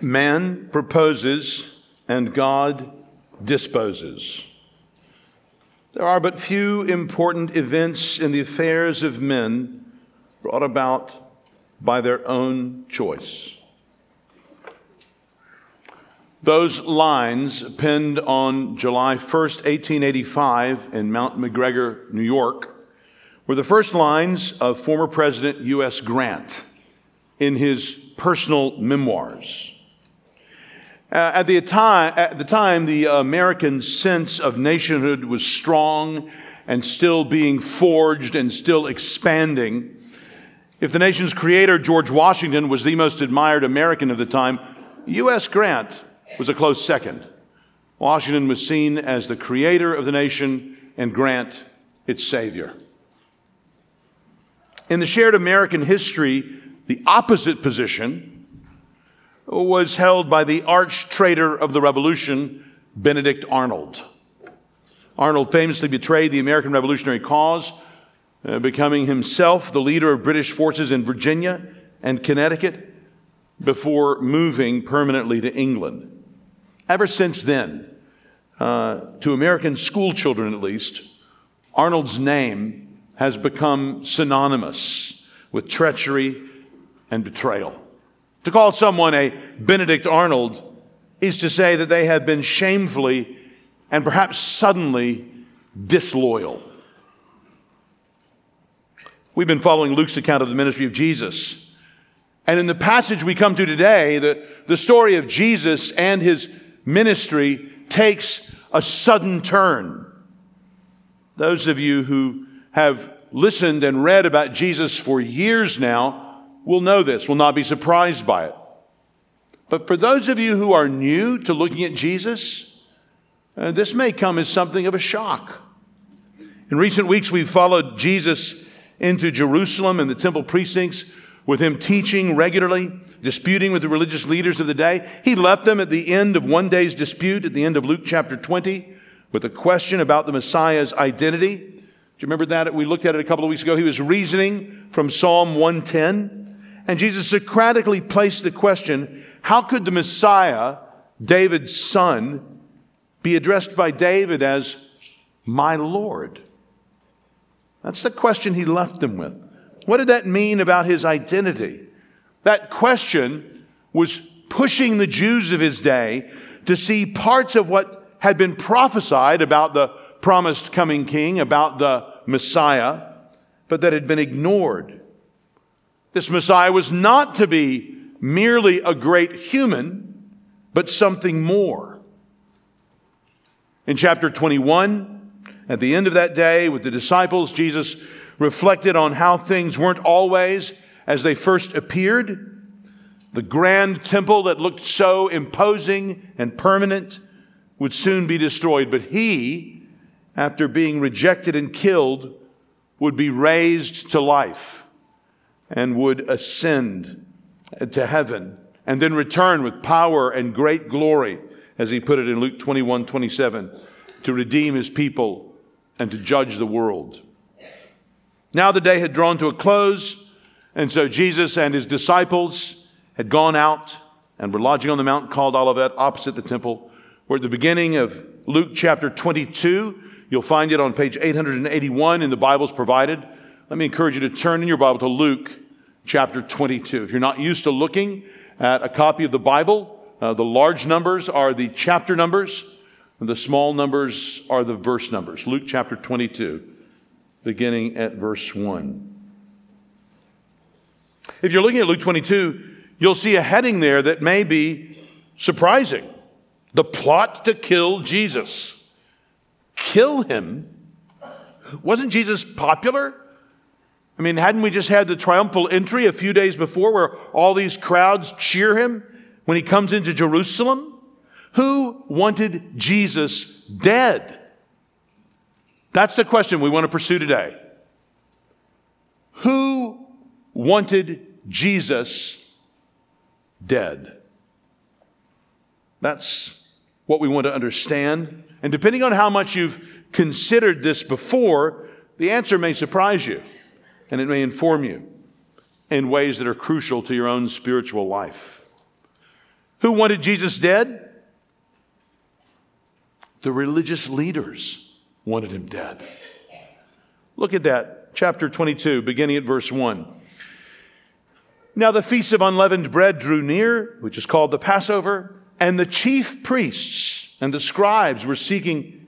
Man proposes and God disposes. There are but few important events in the affairs of men brought about by their own choice. Those lines, penned on July 1st, 1885, in Mount McGregor, New York, were the first lines of former President U.S. Grant in his personal memoirs. Uh, at, the time, at the time, the American sense of nationhood was strong and still being forged and still expanding. If the nation's creator, George Washington, was the most admired American of the time, U.S. Grant was a close second. Washington was seen as the creator of the nation and Grant its savior. In the shared American history, the opposite position was held by the arch traitor of the revolution, Benedict Arnold. Arnold famously betrayed the American revolutionary cause, uh, becoming himself the leader of British forces in Virginia and Connecticut before moving permanently to England. Ever since then, uh, to American school children at least, Arnold's name has become synonymous with treachery and betrayal. To call someone a Benedict Arnold is to say that they have been shamefully and perhaps suddenly disloyal. We've been following Luke's account of the ministry of Jesus. And in the passage we come to today, the, the story of Jesus and his ministry takes a sudden turn. Those of you who have listened and read about Jesus for years now will know this, will not be surprised by it. But for those of you who are new to looking at Jesus, uh, this may come as something of a shock. In recent weeks, we've followed Jesus into Jerusalem and the temple precincts with him teaching regularly, disputing with the religious leaders of the day. He left them at the end of one day's dispute at the end of Luke chapter 20 with a question about the Messiah's identity. Do you remember that? We looked at it a couple of weeks ago. He was reasoning from Psalm 110. And Jesus Socratically placed the question how could the Messiah, David's son, be addressed by David as my Lord? That's the question he left them with. What did that mean about his identity? That question was pushing the Jews of his day to see parts of what had been prophesied about the promised coming king, about the Messiah, but that had been ignored. This Messiah was not to be merely a great human, but something more. In chapter 21, at the end of that day with the disciples, Jesus reflected on how things weren't always as they first appeared. The grand temple that looked so imposing and permanent would soon be destroyed, but he, after being rejected and killed, would be raised to life and would ascend to heaven and then return with power and great glory, as he put it in Luke 21 27, to redeem his people and to judge the world. Now the day had drawn to a close, and so Jesus and his disciples had gone out and were lodging on the mount called Olivet opposite the temple. We're at the beginning of Luke chapter 22. You'll find it on page 881 in the Bibles provided. Let me encourage you to turn in your Bible to Luke chapter 22. If you're not used to looking at a copy of the Bible, uh, the large numbers are the chapter numbers, and the small numbers are the verse numbers. Luke chapter 22, beginning at verse 1. If you're looking at Luke 22, you'll see a heading there that may be surprising the plot to kill Jesus. Kill him? Wasn't Jesus popular? I mean, hadn't we just had the triumphal entry a few days before where all these crowds cheer him when he comes into Jerusalem? Who wanted Jesus dead? That's the question we want to pursue today. Who wanted Jesus dead? That's what we want to understand. And depending on how much you've considered this before, the answer may surprise you and it may inform you in ways that are crucial to your own spiritual life. Who wanted Jesus dead? The religious leaders wanted him dead. Look at that, chapter 22, beginning at verse 1. Now the feast of unleavened bread drew near, which is called the Passover, and the chief priests and the scribes were seeking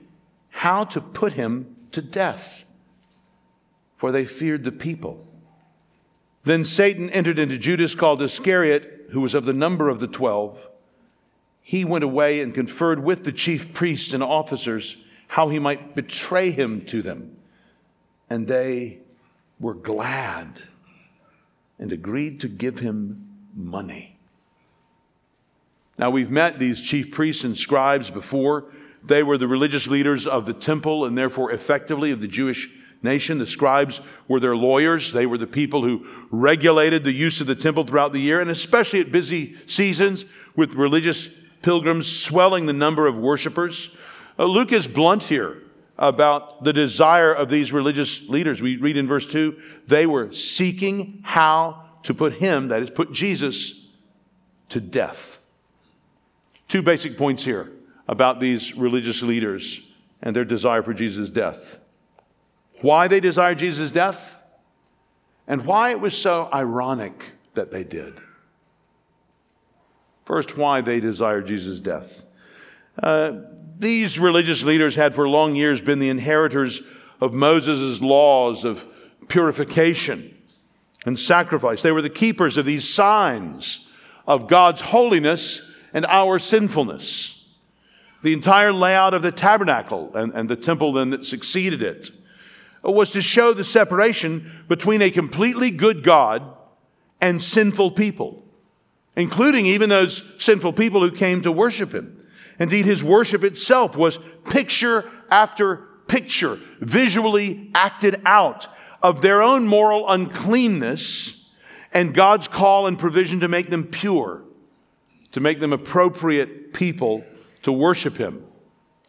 how to put him to death, for they feared the people. Then Satan entered into Judas called Iscariot, who was of the number of the twelve. He went away and conferred with the chief priests and officers how he might betray him to them. And they were glad and agreed to give him money. Now, we've met these chief priests and scribes before. They were the religious leaders of the temple and therefore effectively of the Jewish nation. The scribes were their lawyers. They were the people who regulated the use of the temple throughout the year, and especially at busy seasons with religious pilgrims swelling the number of worshipers. Uh, Luke is blunt here about the desire of these religious leaders. We read in verse 2 they were seeking how to put him, that is, put Jesus, to death. Two basic points here about these religious leaders and their desire for Jesus' death why they desired Jesus' death, and why it was so ironic that they did. First, why they desired Jesus' death. Uh, these religious leaders had for long years been the inheritors of Moses' laws of purification and sacrifice. They were the keepers of these signs of God's holiness and our sinfulness. The entire layout of the tabernacle and, and the temple then that succeeded it Uh, was to show the separation between a completely good God and sinful people, including even those sinful people who came to worship him. Indeed, his worship itself was picture after picture, visually acted out of their own moral uncleanness and God's call and provision to make them pure, to make them appropriate people to worship him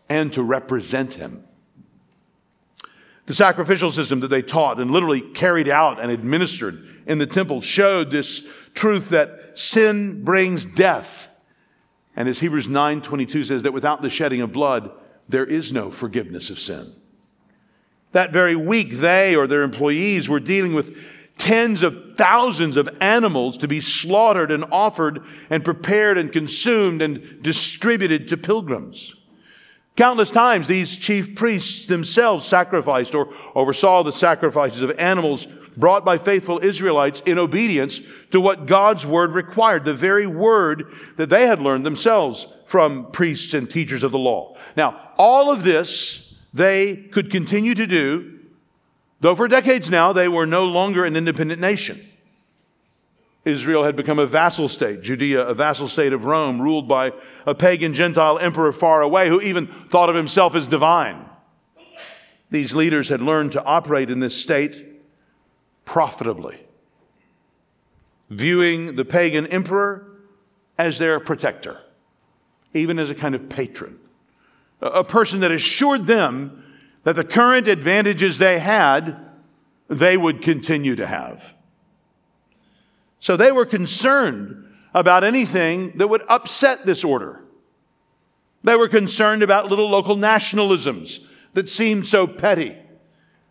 and to represent him. The sacrificial system that they taught and literally carried out and administered in the temple showed this truth that sin brings death. And as Hebrews 9:22 says that without the shedding of blood there is no forgiveness of sin. That very week they or their employees were dealing with tens of thousands of animals to be slaughtered and offered and prepared and consumed and distributed to pilgrims. Countless times, these chief priests themselves sacrificed or oversaw the sacrifices of animals brought by faithful Israelites in obedience to what God's word required, the very word that they had learned themselves from priests and teachers of the law. Now, all of this they could continue to do, though for decades now they were no longer an independent nation. Israel had become a vassal state, Judea, a vassal state of Rome, ruled by a pagan Gentile emperor far away who even thought of himself as divine. These leaders had learned to operate in this state profitably, viewing the pagan emperor as their protector, even as a kind of patron, a person that assured them that the current advantages they had, they would continue to have. So they were concerned about anything that would upset this order. They were concerned about little local nationalisms that seemed so petty,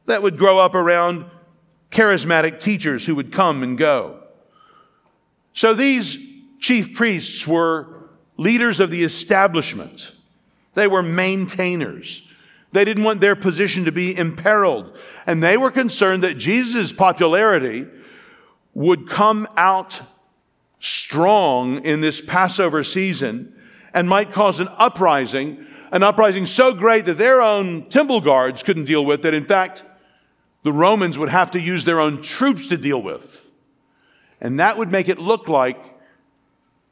that would grow up around charismatic teachers who would come and go. So these chief priests were leaders of the establishment. They were maintainers. They didn't want their position to be imperiled. And they were concerned that Jesus' popularity would come out strong in this Passover season and might cause an uprising, an uprising so great that their own temple guards couldn't deal with that, in fact, the Romans would have to use their own troops to deal with. And that would make it look like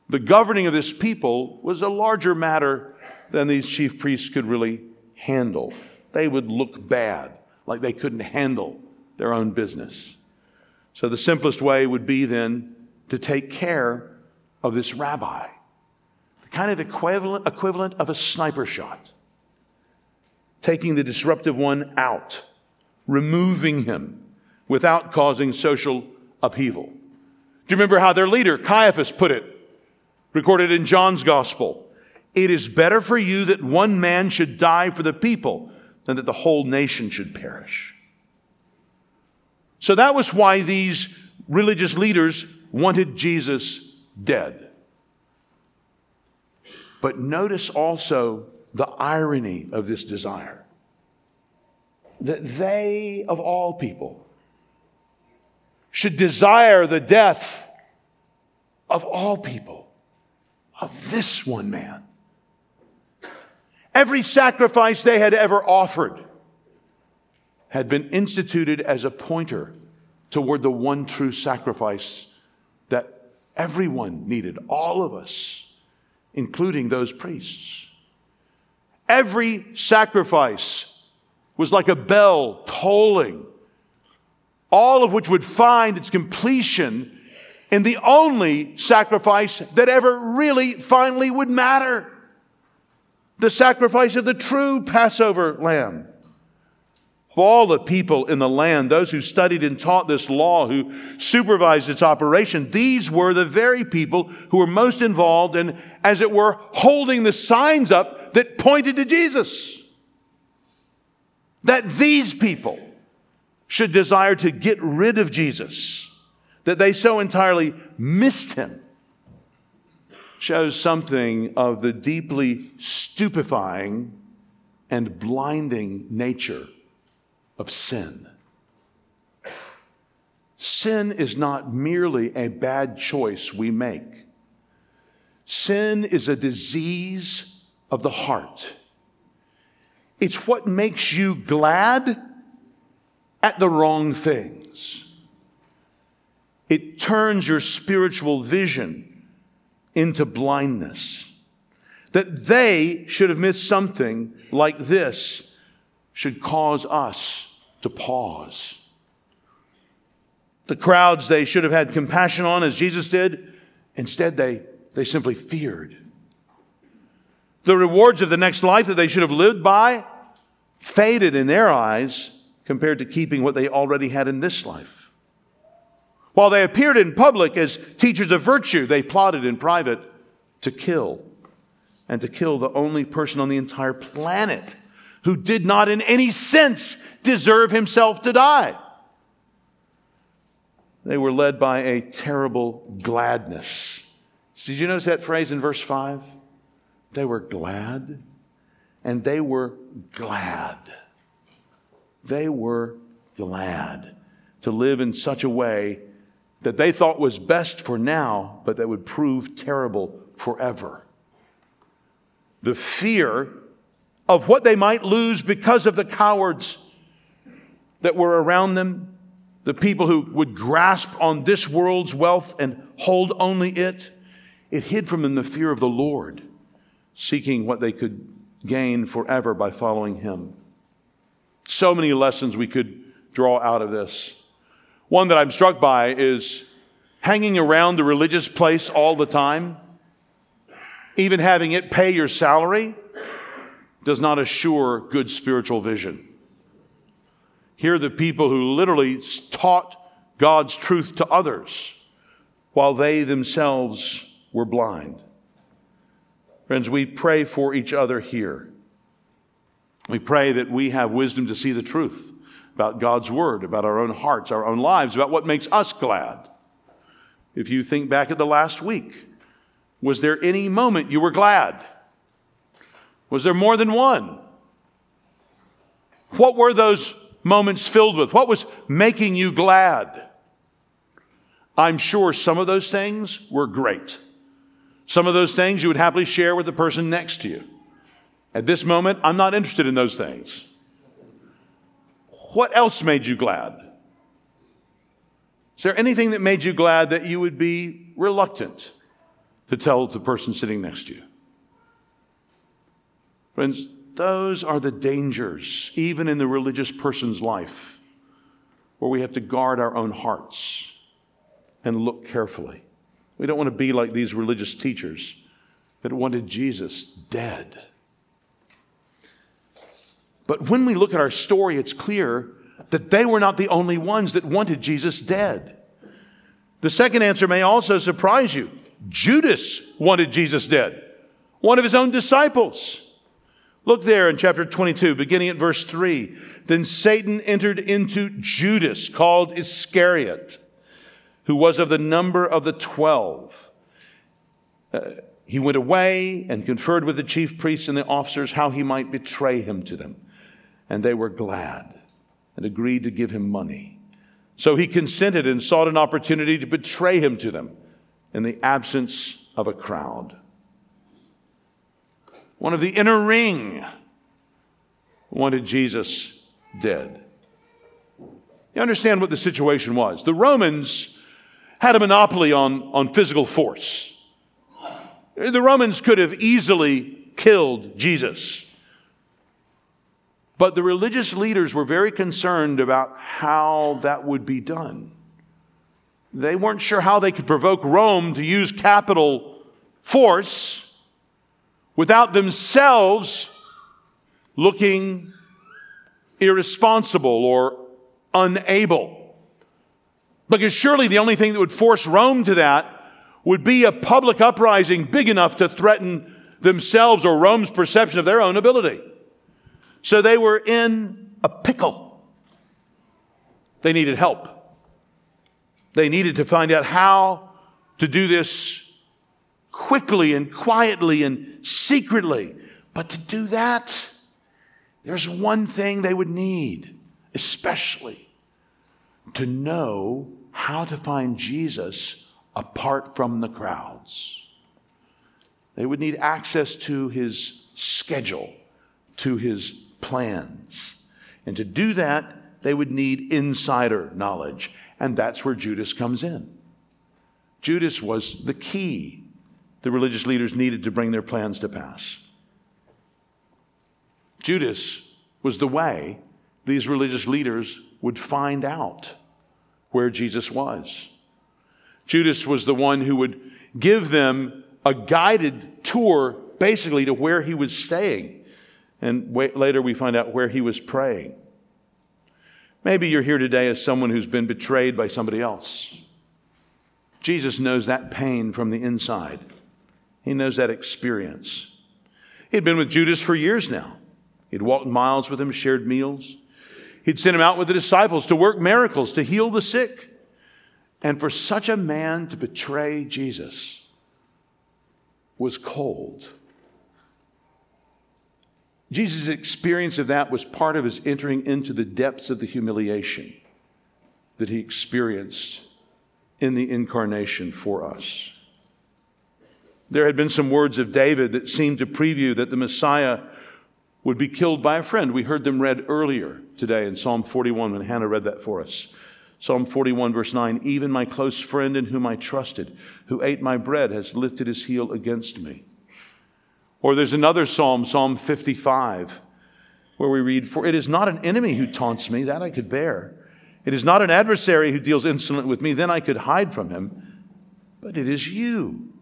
the governing of this people was a larger matter than these chief priests could really handle. They would look bad, like they couldn't handle their own business. So the simplest way would be then to take care of this rabbi, the kind of equivalent, equivalent of a sniper shot, taking the disruptive one out, removing him without causing social upheaval. Do you remember how their leader, Caiaphas, put it? recorded in John's gospel. It is better for you that one man should die for the people than that the whole nation should perish. So that was why these religious leaders wanted Jesus dead. But notice also the irony of this desire that they, of all people, should desire the death of all people, of this one man. Every sacrifice they had ever offered had been instituted as a pointer toward the one true sacrifice that everyone needed, all of us, including those priests. Every sacrifice was like a bell tolling, all of which would find its completion in the only sacrifice that ever really finally would matter the sacrifice of the true Passover lamb. Of all the people in the land, those who studied and taught this law, who supervised its operation, these were the very people who were most involved in, as it were, holding the signs up that pointed to Jesus. That these people should desire to get rid of Jesus, that they so entirely missed him, shows something of the deeply stupefying and blinding nature of sin. Sin is not merely a bad choice we make. Sin is a disease of the heart. It's what makes you glad at the wrong things. It turns your spiritual vision into blindness. That they should have missed something like this should cause us to pause. The crowds they should have had compassion on, as Jesus did, instead they, they simply feared. The rewards of the next life that they should have lived by faded in their eyes compared to keeping what they already had in this life. While they appeared in public as teachers of virtue, they plotted in private to kill and to kill the only person on the entire planet who did not in any sense deserve himself to die. They were led by a terrible gladness. Did you notice that phrase in verse 5? They were glad, and they were glad. They were glad to live in such a way that they thought was best for now, but that would prove terrible forever. The fear of what they might lose because of the cowards that were around them, the people who would grasp on this world's wealth and hold only it. It hid from them the fear of the Lord, seeking what they could gain forever by following Him. So many lessons we could draw out of this. One that I'm struck by is hanging around the religious place all the time, even having it pay your salary does not assure good spiritual vision. Here are the people who literally taught God's truth to others while they themselves were blind. Friends, we pray for each other here. We pray that we have wisdom to see the truth about God's word, about our own hearts, our own lives, about what makes us glad. If you think back at the last week, was there any moment you were glad? Was there more than one? What were those moments filled with? What was making you glad? I'm sure some of those things were great. Some of those things you would happily share with the person next to you. At this moment, I'm not interested in those things. What else made you glad? Is there anything that made you glad that you would be reluctant to tell the person sitting next to you? Friends, those are the dangers, even in the religious person's life, where we have to guard our own hearts and look carefully. We don't want to be like these religious teachers that wanted Jesus dead. But when we look at our story, it's clear that they were not the only ones that wanted Jesus dead. The second answer may also surprise you. Judas wanted Jesus dead, one of his own disciples. Look there in chapter 22, beginning at verse 3. Then Satan entered into Judas, called Iscariot, who was of the number of the twelve. Uh, he went away and conferred with the chief priests and the officers how he might betray him to them. And they were glad and agreed to give him money. So he consented and sought an opportunity to betray him to them in the absence of a crowd. One of the inner ring wanted Jesus dead. You understand what the situation was. The Romans had a monopoly on, on physical force. The Romans could have easily killed Jesus. But the religious leaders were very concerned about how that would be done. They weren't sure how they could provoke Rome to use capital force without themselves looking irresponsible or unable. Because surely the only thing that would force Rome to that would be a public uprising big enough to threaten themselves or Rome's perception of their own ability. So they were in a pickle. They needed help. They needed to find out how to do this quickly and quietly and secretly. But to do that, there's one thing they would need, especially to know how to find Jesus apart from the crowds. They would need access to his schedule, to his plans. And to do that, they would need insider knowledge. And that's where Judas comes in. Judas was the key the religious leaders needed to bring their plans to pass. Judas was the way these religious leaders would find out where Jesus was. Judas was the one who would give them a guided tour basically to where he was staying. And wait, later we find out where he was praying. Maybe you're here today as someone who's been betrayed by somebody else. Jesus knows that pain from the inside. He knows that experience. He'd been with Judas for years now. He'd walked miles with him, shared meals. He'd sent him out with the disciples to work miracles, to heal the sick. And for such a man to betray Jesus was cold. Jesus' experience of that was part of his entering into the depths of the humiliation that he experienced in the incarnation for us. There had been some words of David that seemed to preview that the Messiah would be killed by a friend. We heard them read earlier today in Psalm 41 when Hannah read that for us. Psalm 41, verse 9 Even my close friend in whom I trusted, who ate my bread, has lifted his heel against me. Or there's another psalm, Psalm 55, where we read, For it is not an enemy who taunts me, that I could bear. It is not an adversary who deals insolent with me, then I could hide from him. But it is you,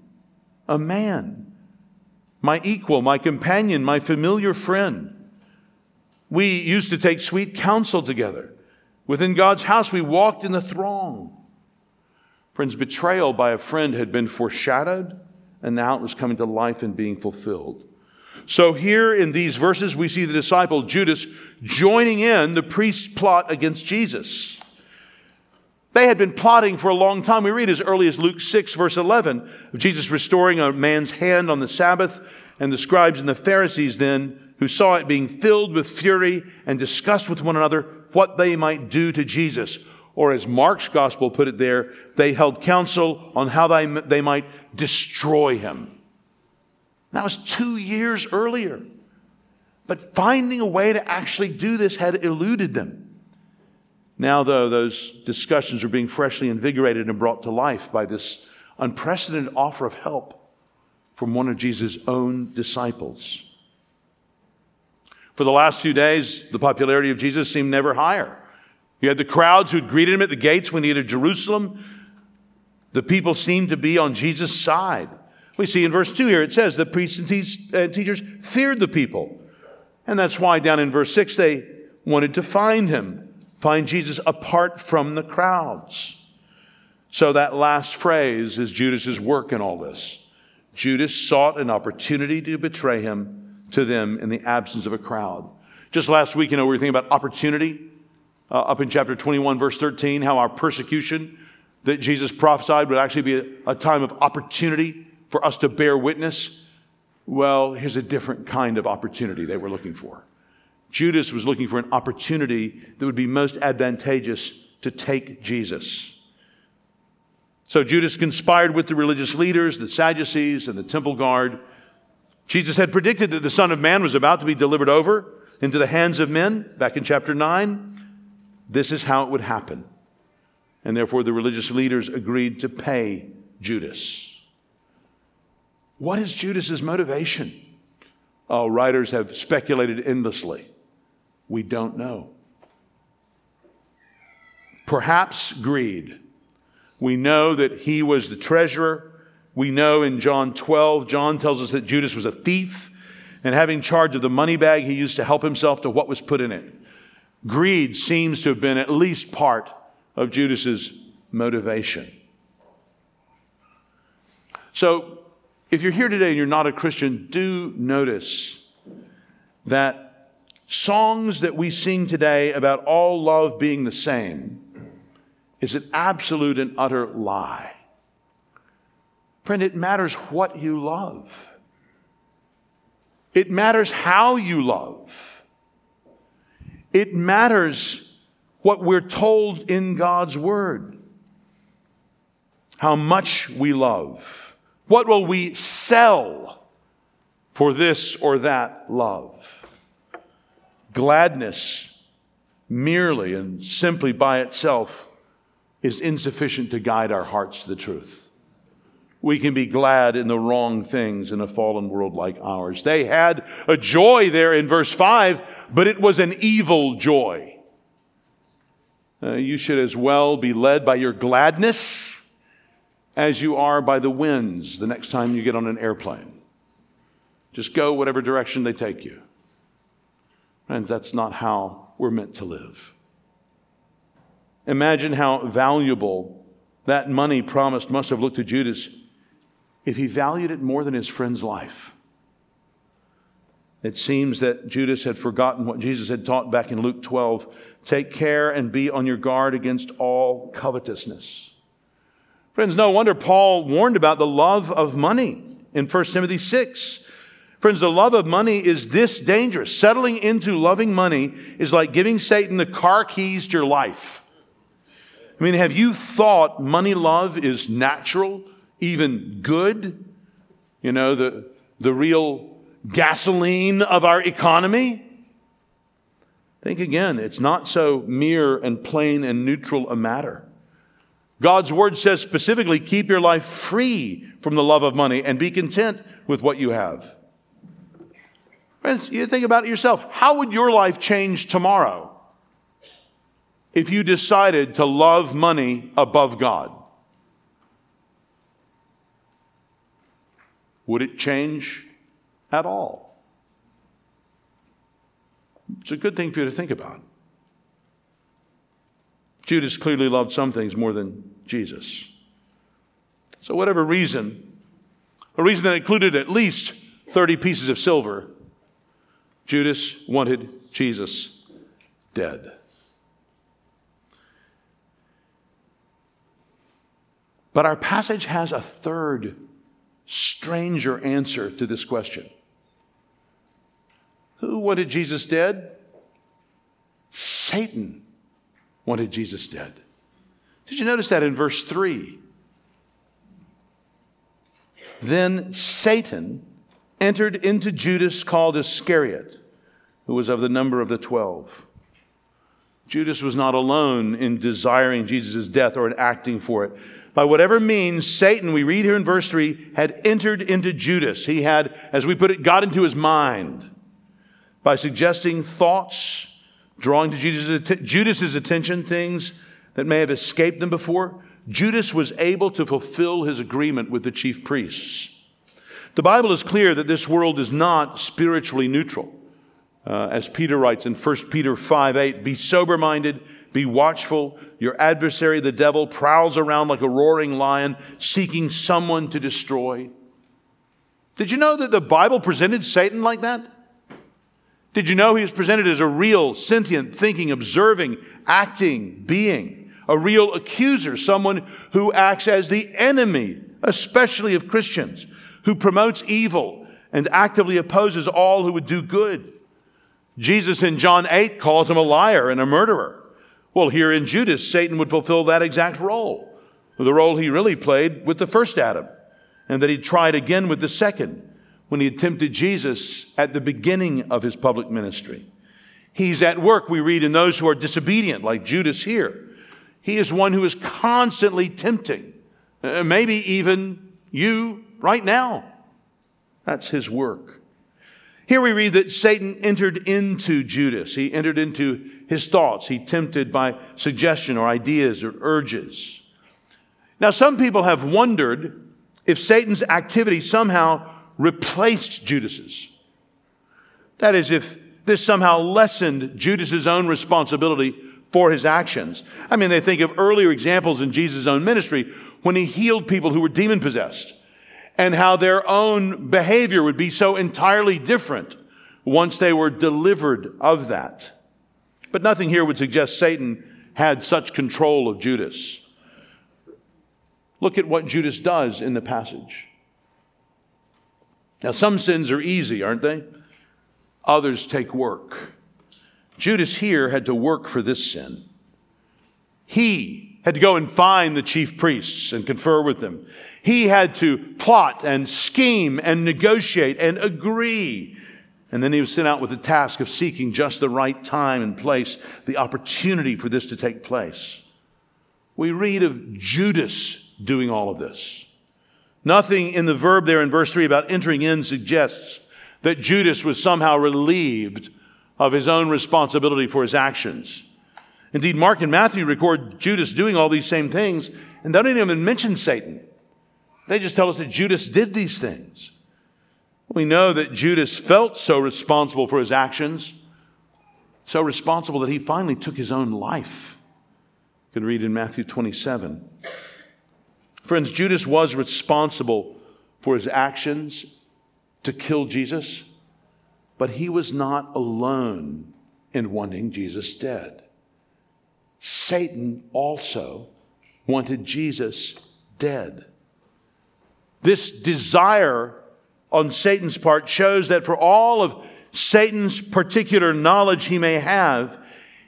a man, my equal, my companion, my familiar friend. We used to take sweet counsel together. Within God's house, we walked in the throng. Friends, betrayal by a friend had been foreshadowed, and now it was coming to life and being fulfilled. So, here in these verses, we see the disciple Judas joining in the priest's plot against Jesus. They had been plotting for a long time. We read as early as Luke 6, verse 11, of Jesus restoring a man's hand on the Sabbath, and the scribes and the Pharisees then, who saw it being filled with fury and discussed with one another what they might do to Jesus. Or as Mark's gospel put it there, they held counsel on how they, they might destroy him. That was two years earlier. But finding a way to actually do this had eluded them. Now, though, those discussions are being freshly invigorated and brought to life by this unprecedented offer of help from one of Jesus' own disciples. For the last few days, the popularity of Jesus seemed never higher. You had the crowds who'd greeted him at the gates when he entered Jerusalem. The people seemed to be on Jesus' side. We see in verse 2 here, it says the priests and teachers feared the people. And that's why down in verse 6 they wanted to find him, find Jesus apart from the crowds. So that last phrase is Judas's work in all this. Judas sought an opportunity to betray him to them in the absence of a crowd. Just last week, you know, we were thinking about opportunity uh, up in chapter 21, verse 13, how our persecution that Jesus prophesied would actually be a, a time of opportunity for us to bear witness. Well, here's a different kind of opportunity they were looking for. Judas was looking for an opportunity that would be most advantageous to take Jesus. So Judas conspired with the religious leaders, the Sadducees, and the temple guard. Jesus had predicted that the Son of Man was about to be delivered over into the hands of men back in chapter 9. This is how it would happen. And therefore, the religious leaders agreed to pay Judas. What is Judas's motivation? Oh, writers have speculated endlessly. We don't know. Perhaps greed. We know that he was the treasurer. We know in John 12, John tells us that Judas was a thief, and having charge of the money bag, he used to help himself to what was put in it. Greed seems to have been at least part of Judas's motivation. So, if you're here today and you're not a Christian, do notice that songs that we sing today about all love being the same is an absolute and utter lie. Friend, it matters what you love. It matters how you love. It matters what we're told in God's Word. How much we love. What will we sell for this or that love? Gladness, merely and simply by itself, is insufficient to guide our hearts to the truth. We can be glad in the wrong things in a fallen world like ours. They had a joy there in verse 5, but it was an evil joy. Uh, you should as well be led by your gladness as you are by the winds the next time you get on an airplane. Just go whatever direction they take you. Friends, that's not how we're meant to live. Imagine how valuable that money promised must have looked to Judas if he valued it more than his friend's life. It seems that Judas had forgotten what Jesus had taught back in Luke 12 take care and be on your guard against all covetousness. Friends, no wonder Paul warned about the love of money in 1 Timothy 6. Friends, the love of money is this dangerous. Settling into loving money is like giving Satan the car keys to your life. I mean, have you thought money love is natural, even good? You know, the, the real gasoline of our economy? Think again, it's not so mere and plain and neutral a matter. God's word says specifically keep your life free from the love of money and be content with what you have. Friends, you think about it yourself. How would your life change tomorrow if you decided to love money above God? Would it change at all? It's a good thing for you to think about. Judas clearly loved some things more than Jesus. So, whatever reason, a reason that included at least 30 pieces of silver, Judas wanted Jesus dead. But our passage has a third, stranger answer to this question Who wanted Jesus dead? Satan wanted Jesus dead. Did you notice that in verse 3? Then Satan entered into Judas called Iscariot, who was of the number of the twelve. Judas was not alone in desiring Jesus' death or in acting for it by whatever means Satan, we read here in verse 3, had entered into Judas. He had, as we put it, got into his mind by suggesting thoughts, drawing to Judas' attention things that may have escaped them before. Judas was able to fulfill his agreement with the chief priests. The Bible is clear that this world is not spiritually neutral. Uh, as Peter writes in 1 Peter 5 8, be sober minded Be watchful. Your adversary, the devil, prowls around like a roaring lion, seeking someone to destroy. Did you know that the Bible presented Satan like that? Did you know he was presented as a real, sentient, thinking, observing, acting being, a real accuser, someone who acts as the enemy, especially of Christians, who promotes evil and actively opposes all who would do good? Jesus in John 8 calls him a liar and a murderer. Well, here in Judas, Satan would fulfill that exact role, the role he really played with the first Adam, and that he tried again with the second when he tempted Jesus at the beginning of his public ministry. He's at work, we read, in those who are disobedient, like Judas here. He is one who is constantly tempting, uh, maybe even you right now. That's his work. Here we read that Satan entered into Judas. He entered into his thoughts. He tempted by suggestion or ideas or urges. Now, some people have wondered if Satan's activity somehow replaced Judas's. That is, if this somehow lessened Judas's own responsibility for his actions. I mean, they think of earlier examples in Jesus' own ministry when he healed people who were demon possessed and how their own behavior would be so entirely different once they were delivered of that. But nothing here would suggest Satan had such control of Judas. Look at what Judas does in the passage. Now, some sins are easy, aren't they? Others take work. Judas here had to work for this sin. He had to go and find the chief priests and confer with them. He had to plot and scheme and negotiate and agree. And then he was sent out with the task of seeking just the right time and place, the opportunity for this to take place. We read of Judas doing all of this. Nothing in the verb there in verse 3 about entering in suggests that Judas was somehow relieved of his own responsibility for his actions. Indeed, Mark and Matthew record Judas doing all these same things, and they don't even mention Satan. They just tell us that Judas did these things. We know that Judas felt so responsible for his actions, so responsible that he finally took his own life. You can read in Matthew 27. Friends, Judas was responsible for his actions to kill Jesus, but he was not alone in wanting Jesus dead. Satan also wanted Jesus dead. This desire on Satan's part shows that for all of Satan's particular knowledge he may have,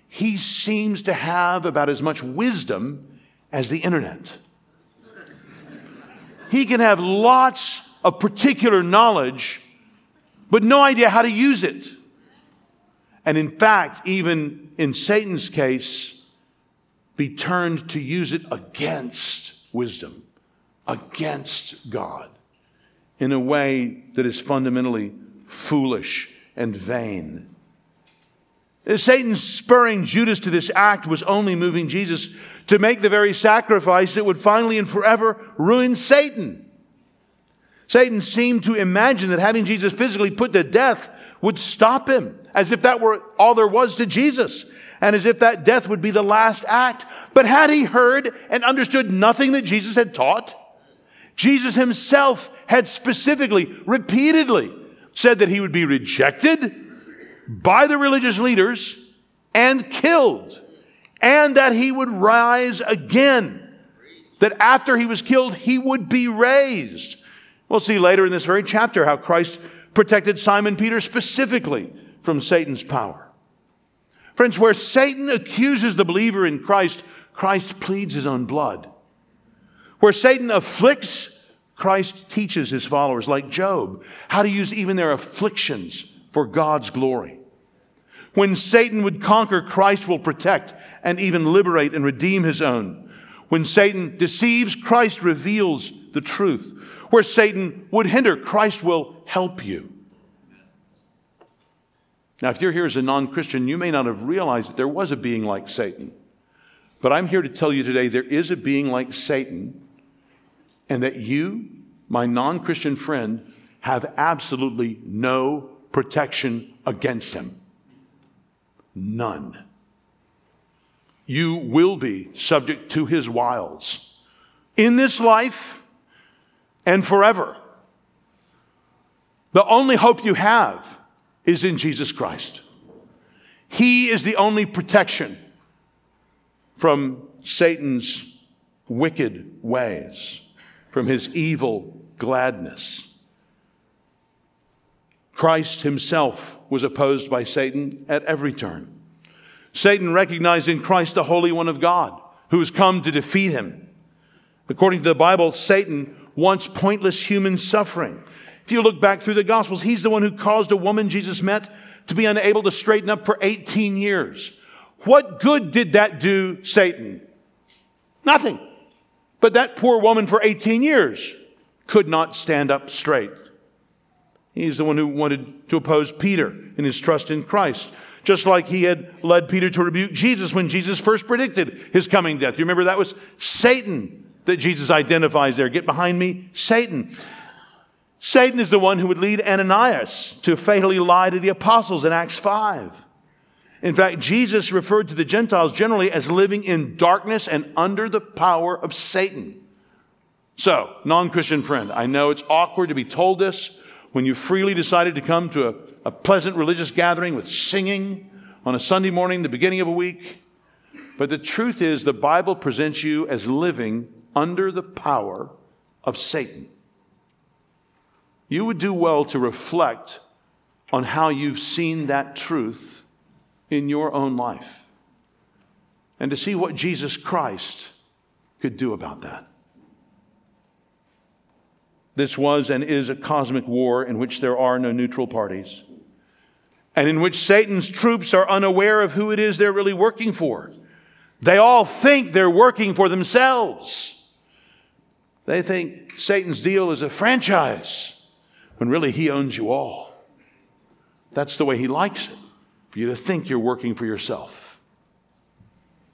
he seems to have about as much wisdom as the internet. He can have lots of particular knowledge, but no idea how to use it. And in fact, even in Satan's case, be turned to use it against wisdom, against God, in a way that is fundamentally foolish and vain. Satan spurring Judas to this act was only moving Jesus to make the very sacrifice that would finally and forever ruin Satan. Satan seemed to imagine that having Jesus physically put to death would stop him, as if that were all there was to Jesus, and as if that death would be the last act. But had he heard and understood nothing that Jesus had taught? Jesus himself had specifically, repeatedly said that he would be rejected by the religious leaders and killed and that he would rise again. That after he was killed, he would be raised. We'll see later in this very chapter how Christ protected Simon Peter specifically from Satan's power. Friends, where Satan accuses the believer in Christ, Christ pleads his own blood. Where Satan afflicts, Christ teaches his followers, like Job, how to use even their afflictions for God's glory. When Satan would conquer, Christ will protect and even liberate and redeem his own. When Satan deceives, Christ reveals the truth. Where Satan would hinder, Christ will help you. Now, if you're here as a non Christian, you may not have realized that there was a being like Satan. But I'm here to tell you today there is a being like Satan, and that you, my non Christian friend, have absolutely no protection against him. None. you will be subject to his wiles in this life and forever. The only hope you have is in Jesus Christ. He is the only protection from Satan's wicked ways, from his evil gladness. Christ himself was opposed by Satan at every turn. Satan recognized in Christ the Holy One of God who has come to defeat him. According to the Bible, Satan wants pointless human suffering. If you look back through the Gospels, he's the one who caused a woman Jesus met to be unable to straighten up for 18 years. What good did that do Satan? Nothing. But that poor woman for 18 years could not stand up straight. He's the one who wanted to oppose Peter in his trust in Christ, just like he had led Peter to rebuke Jesus when Jesus first predicted his coming death. You remember that was Satan that Jesus identifies there. Get behind me, Satan. Satan is the one who would lead Ananias to fatally lie to the apostles in Acts 5. In fact, Jesus referred to the Gentiles generally as living in darkness and under the power of Satan. So, non Christian friend, I know it's awkward to be told this when you freely decided to come to a, a, pleasant religious gathering with singing on a Sunday morning, the beginning of a week. But the truth is, the Bible presents you as living under the power of Satan. You would do well to reflect on how you've seen that truth in your own life and to see what Jesus Christ could do about that. This was and is a cosmic war in which there are no neutral parties and in which Satan's troops are unaware of who it is they're really working for. They all think they're working for themselves. They think Satan's deal is a franchise when really he owns you all. That's the way he likes it for you to think you're working for yourself.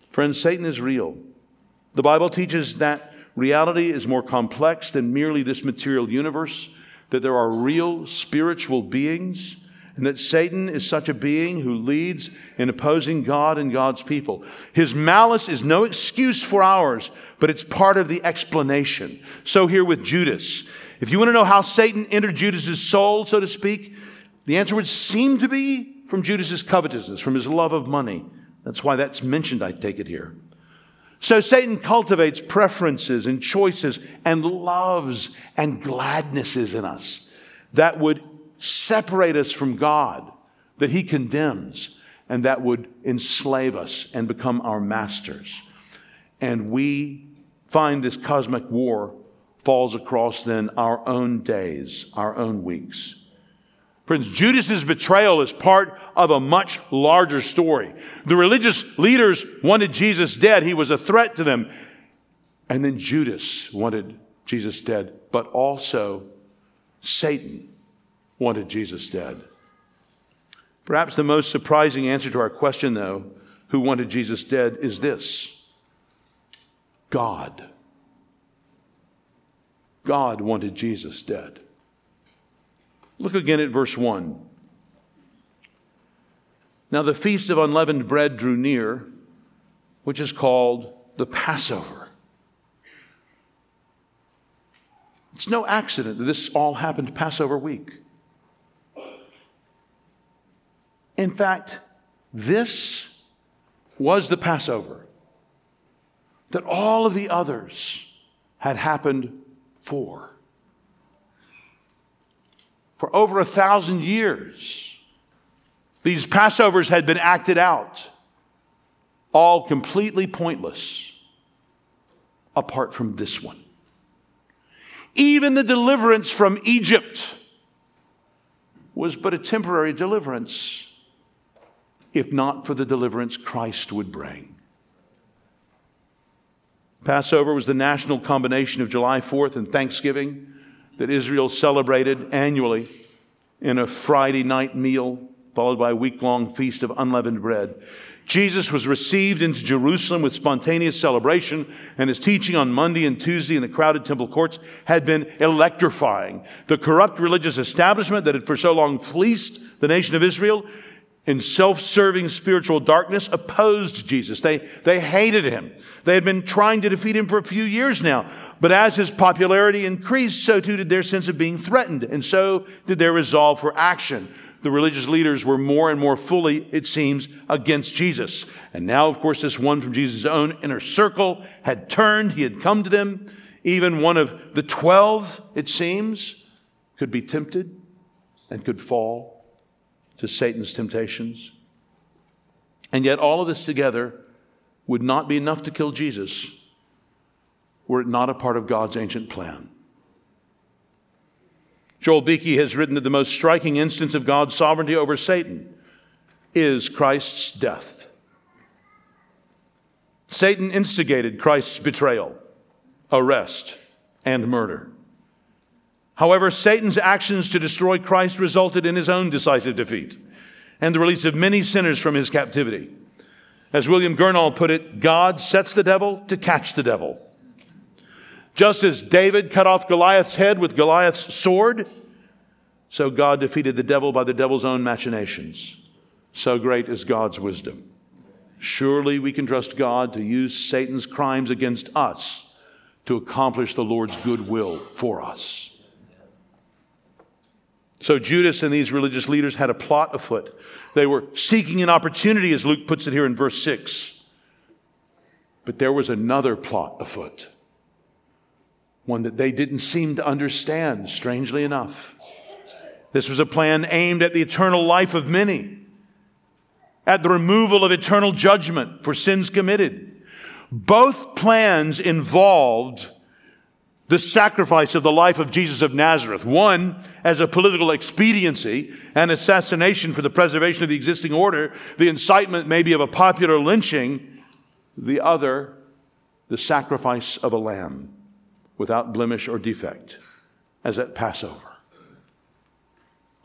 Friends, Satan is real. The Bible teaches that reality is more complex than merely this material universe, that there are real spiritual beings, and that Satan is such a being who leads in opposing God and God's people. His malice is no excuse for ours, but it's part of the explanation. So here with Judas. If you want to know how Satan entered Judas's soul, so to speak, the answer would seem to be from Judas's covetousness, from his love of money. That's why that's mentioned, I take it here. So Satan cultivates preferences and choices and loves and gladnesses in us that would separate us from God, that he condemns, and that would enslave us and become our masters. And we find this cosmic war falls across then our own days, our own weeks. Friends, Judas's betrayal is part of a much larger story. The religious leaders wanted Jesus dead. He was a threat to them. And then Judas wanted Jesus dead, but also Satan wanted Jesus dead. Perhaps the most surprising answer to our question, though, who wanted Jesus dead, is this God. God wanted Jesus dead. Look again at verse 1. Now the feast of unleavened bread drew near, which is called the Passover. It's no accident that this all happened Passover week. In fact, this was the Passover that all of the others had happened for for over a thousand years. These Passovers had been acted out, all completely pointless, apart from this one. Even the deliverance from Egypt was but a temporary deliverance, if not for the deliverance Christ would bring. Passover was the national combination of July 4th and Thanksgiving that Israel celebrated annually in a Friday night meal, followed by a week long feast of unleavened bread. Jesus was received into Jerusalem with spontaneous celebration, and his teaching on Monday and Tuesday in the crowded temple courts had been electrifying. The corrupt religious establishment that had for so long fleeced the nation of Israel in self serving spiritual darkness opposed Jesus. They, they hated him. They had been trying to defeat him for a few years now. But as his popularity increased, so too did their sense of being threatened, and so did their resolve for action. The religious leaders were more and more fully, it seems, against Jesus. And now, of course, this one from Jesus' own inner circle had turned, he had come to them. Even one of the twelve, it seems, could be tempted and could fall to Satan's temptations. And yet, all of this together would not be enough to kill Jesus were it not a part of God's ancient plan. Joel Beeke has written that the most striking instance of God's sovereignty over Satan is Christ's death. Satan instigated Christ's betrayal, arrest, and murder. However, Satan's actions to destroy Christ resulted in his own decisive defeat and the release of many sinners from his captivity. As William Gurnall put it, God sets the devil to catch the devil. Just as David cut off Goliath's head with Goliath's sword, so God defeated the devil by the devil's own machinations. So great is God's wisdom. Surely we can trust God to use Satan's crimes against us to accomplish the Lord's good will for us. So Judas and these religious leaders had a plot afoot. They were seeking an opportunity, as Luke puts it here in verse 6. But there was another plot afoot, one that they didn't seem to understand, strangely enough. This was a plan aimed at the eternal life of many, at the removal of eternal judgment for sins committed. Both plans involved the sacrifice of the life of Jesus of Nazareth. One, as a political expediency, an assassination for the preservation of the existing order, the incitement maybe of a popular lynching. The other, the sacrifice of a lamb without blemish or defect, as at Passover.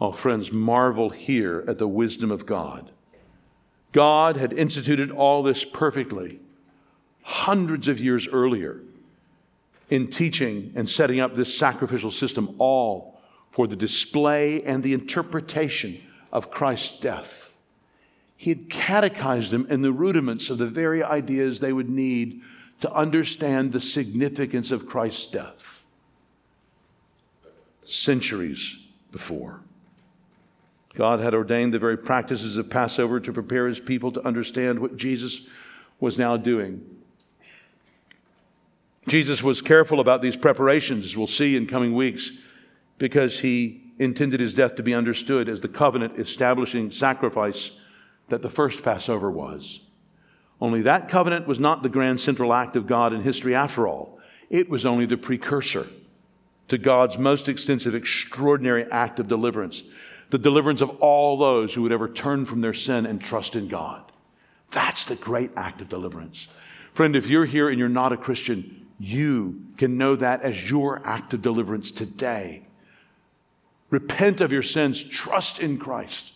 Oh, friends, marvel here at the wisdom of God. God had instituted all this perfectly hundreds of years earlier in teaching and setting up this sacrificial system, all for the display and the interpretation of Christ's death. He had catechized them in the rudiments of the very ideas they would need to understand the significance of Christ's death centuries before. God had ordained the very practices of Passover to prepare his people to understand what Jesus was now doing Jesus was careful about these preparations, as we'll see in coming weeks, because he intended his death to be understood as the covenant establishing sacrifice that the first Passover was. Only that covenant was not the grand central act of God in history after all. It was only the precursor to God's most extensive, extraordinary act of deliverance the deliverance of all those who would ever turn from their sin and trust in God. That's the great act of deliverance. Friend, if you're here and you're not a Christian, you can know that as your act of deliverance today. Repent of your sins, trust in Christ.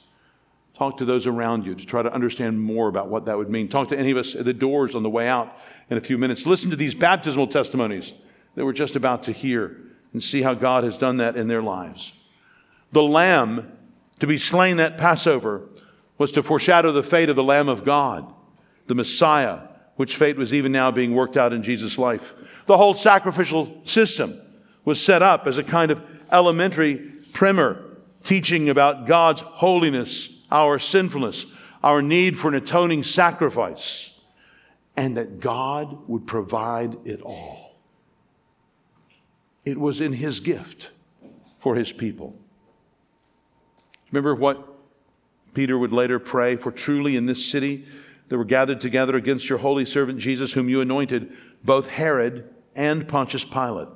Talk to those around you to try to understand more about what that would mean. Talk to any of us at the doors on the way out in a few minutes. Listen to these baptismal testimonies that we're just about to hear and see how God has done that in their lives. The lamb to be slain that Passover was to foreshadow the fate of the Lamb of God, the Messiah, which fate was even now being worked out in Jesus' life. The whole sacrificial system was set up as a kind of elementary primer teaching about God's holiness, our sinfulness, our need for an atoning sacrifice, and that God would provide it all. It was in His gift for His people. Remember what Peter would later pray for truly in this city that were gathered together against your holy servant Jesus, whom you anointed, both Herod and Pontius Pilate,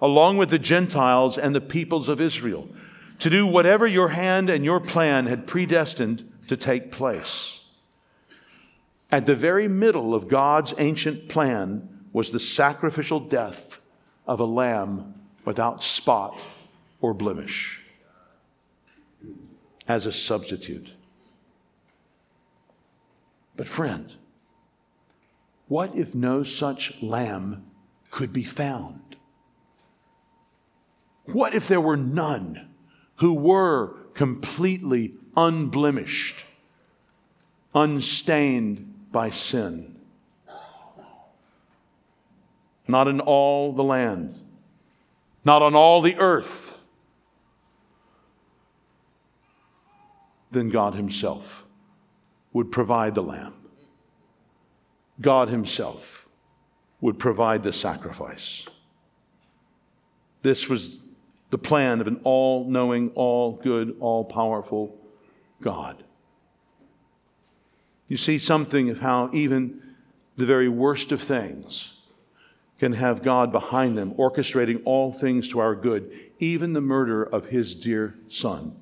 along with the Gentiles and the peoples of Israel, to do whatever your hand and your plan had predestined to take place. At the very middle of God's ancient plan was the sacrificial death of a lamb without spot or blemish as a substitute. But, friend, what if no such lamb could be found? What if there were none who were completely unblemished unstained by sin. Not in all the land, not on all the earth. Then God Himself would provide the lamb. God Himself would provide the sacrifice. This was the plan of an all knowing, all good, all powerful God. You see something of how even the very worst of things can have God behind them, orchestrating all things to our good, even the murder of his dear son.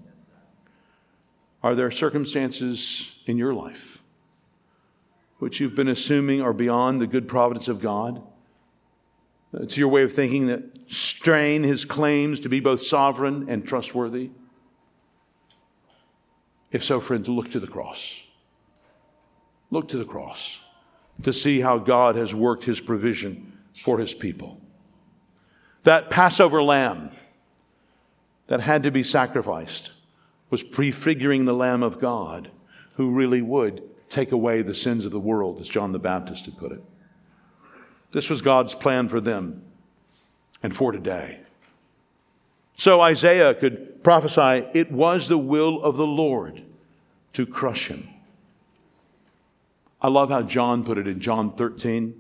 Are there circumstances in your life which you've been assuming are beyond the good providence of God? Uh, it's your way of thinking that strain his claims to be both sovereign and trustworthy? If so, friends, look to the cross. Look to the cross to see how God has worked his provision for his people. That Passover lamb that had to be sacrificed was prefiguring the Lamb of God who really would take away the sins of the world, as John the Baptist had put it. This was God's plan for them and for today. So Isaiah could prophesy, it was the will of the Lord to crush him. I love how John put it in John 13.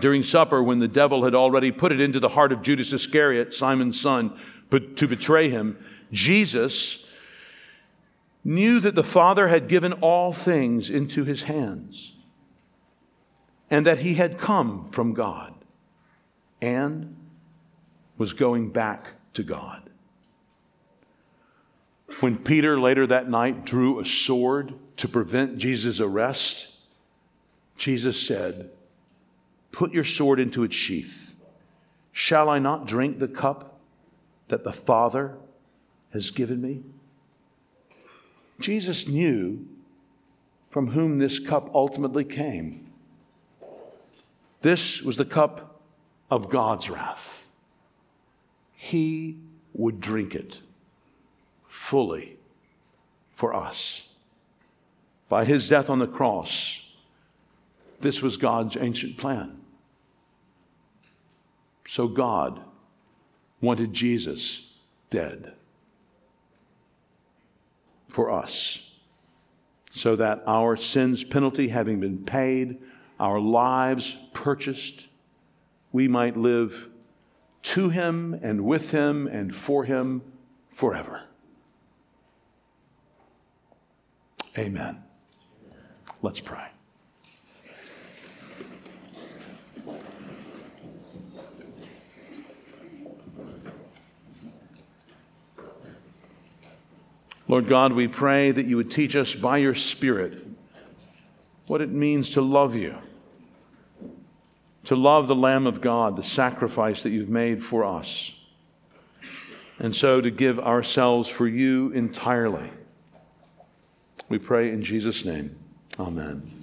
During supper, when the devil had already put it into the heart of Judas Iscariot, Simon's son, to betray him, Jesus knew that the Father had given all things into his hands and that he had come from God and was going back to God. When Peter later that night drew a sword to prevent Jesus' arrest, Jesus said, Put your sword into its sheath. Shall I not drink the cup that the Father has given me? Jesus knew from whom this cup ultimately came. This was the cup of God's wrath. He would drink it fully for us. By his death on the cross, this was God's ancient plan. So God wanted Jesus dead for us, so that our sins' penalty having been paid, our lives purchased, we might live to him and with him and for him forever. Amen. Let's pray. Lord God, we pray that you would teach us by your Spirit what it means to love you, to love the Lamb of God, the sacrifice that you've made for us, and so to give ourselves for you entirely. We pray in Jesus' name. Amen.